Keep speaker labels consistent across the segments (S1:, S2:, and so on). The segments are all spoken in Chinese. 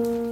S1: 来。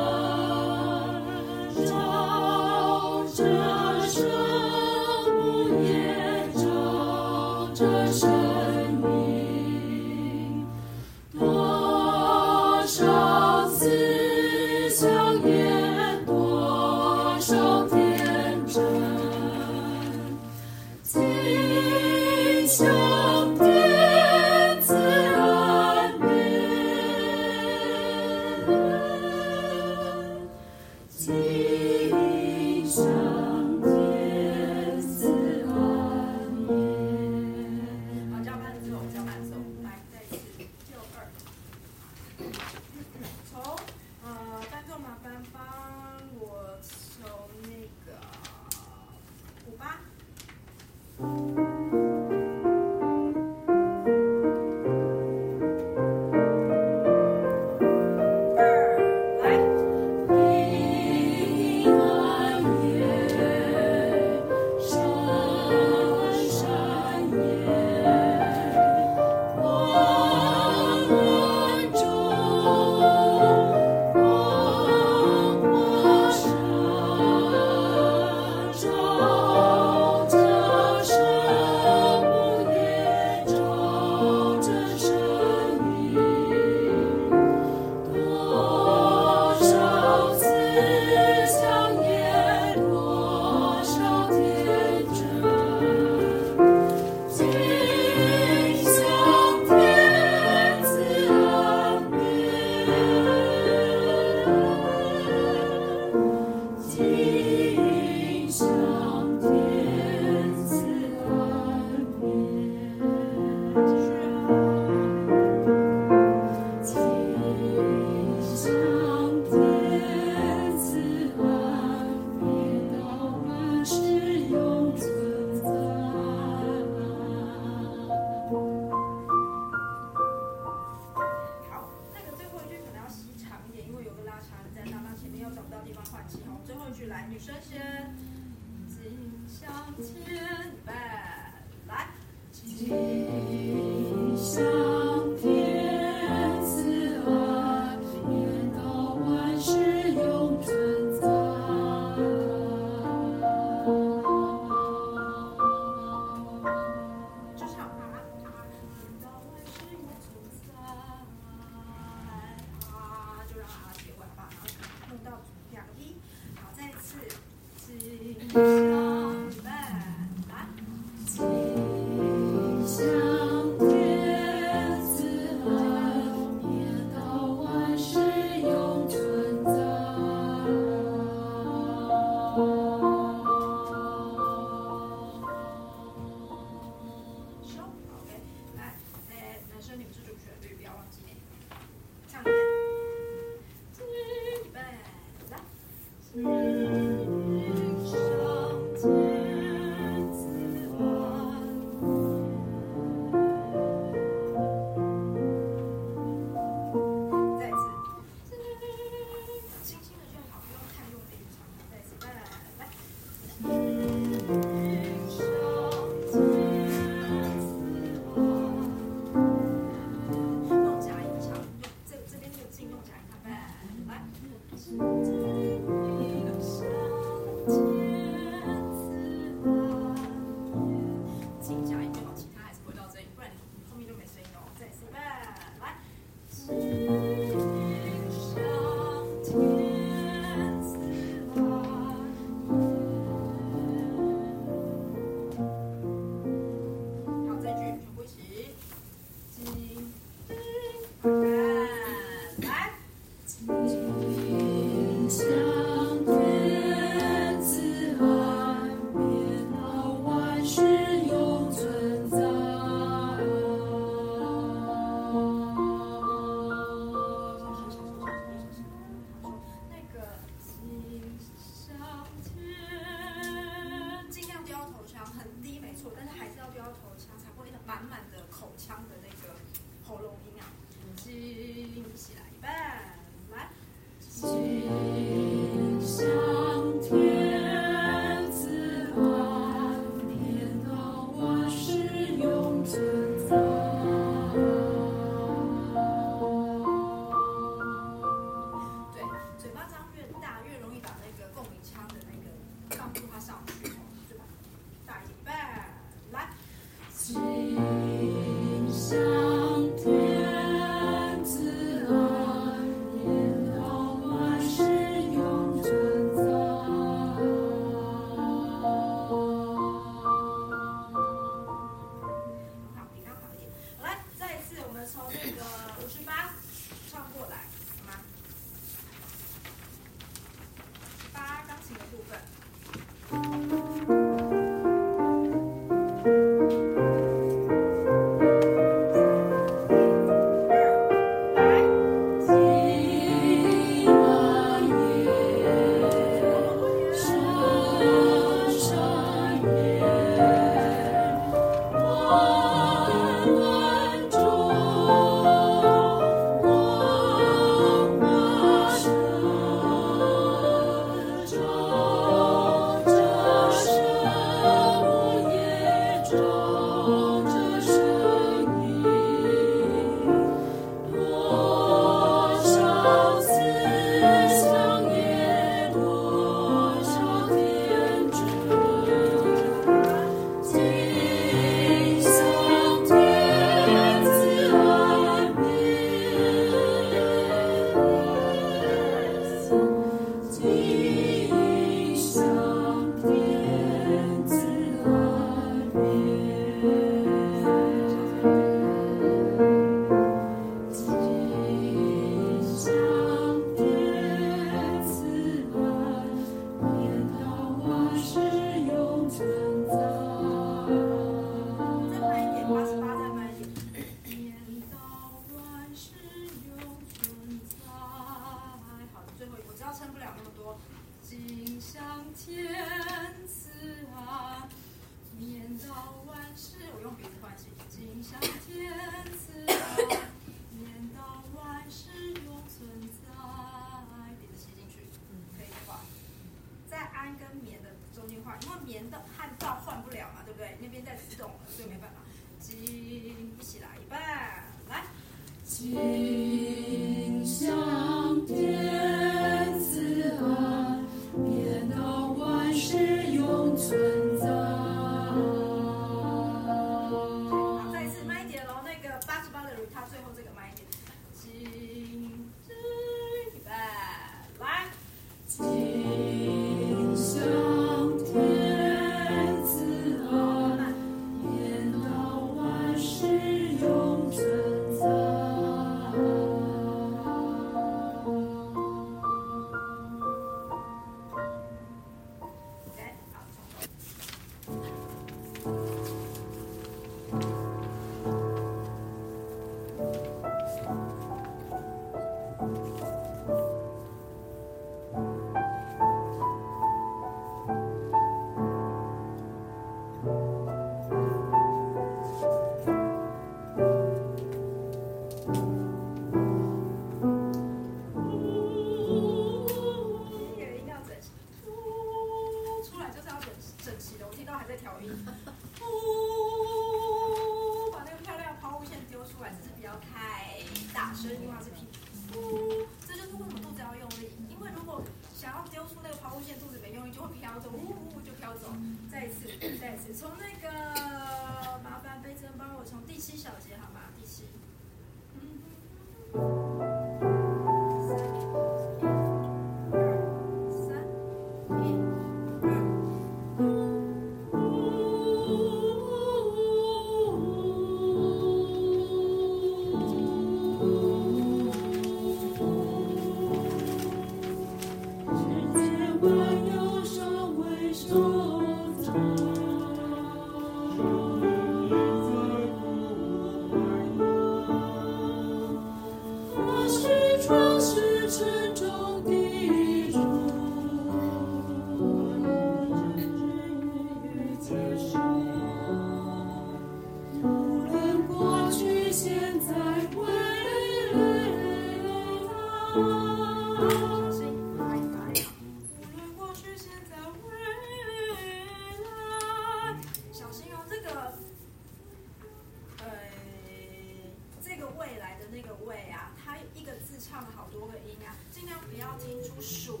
S1: 要听出属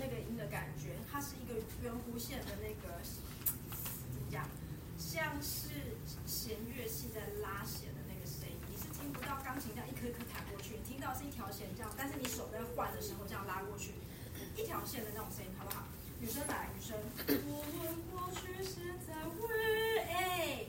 S1: 那个音的感觉它是一个圆弧线的那个怎么讲像是弦乐器在拉弦的那个声音你是听不到钢琴这样一颗一颗弹过去你听到是一条弦这样但是你手在换的时候这样拉过去一条线的那种声音好不好？女生来女生。我问过去现在未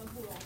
S1: 我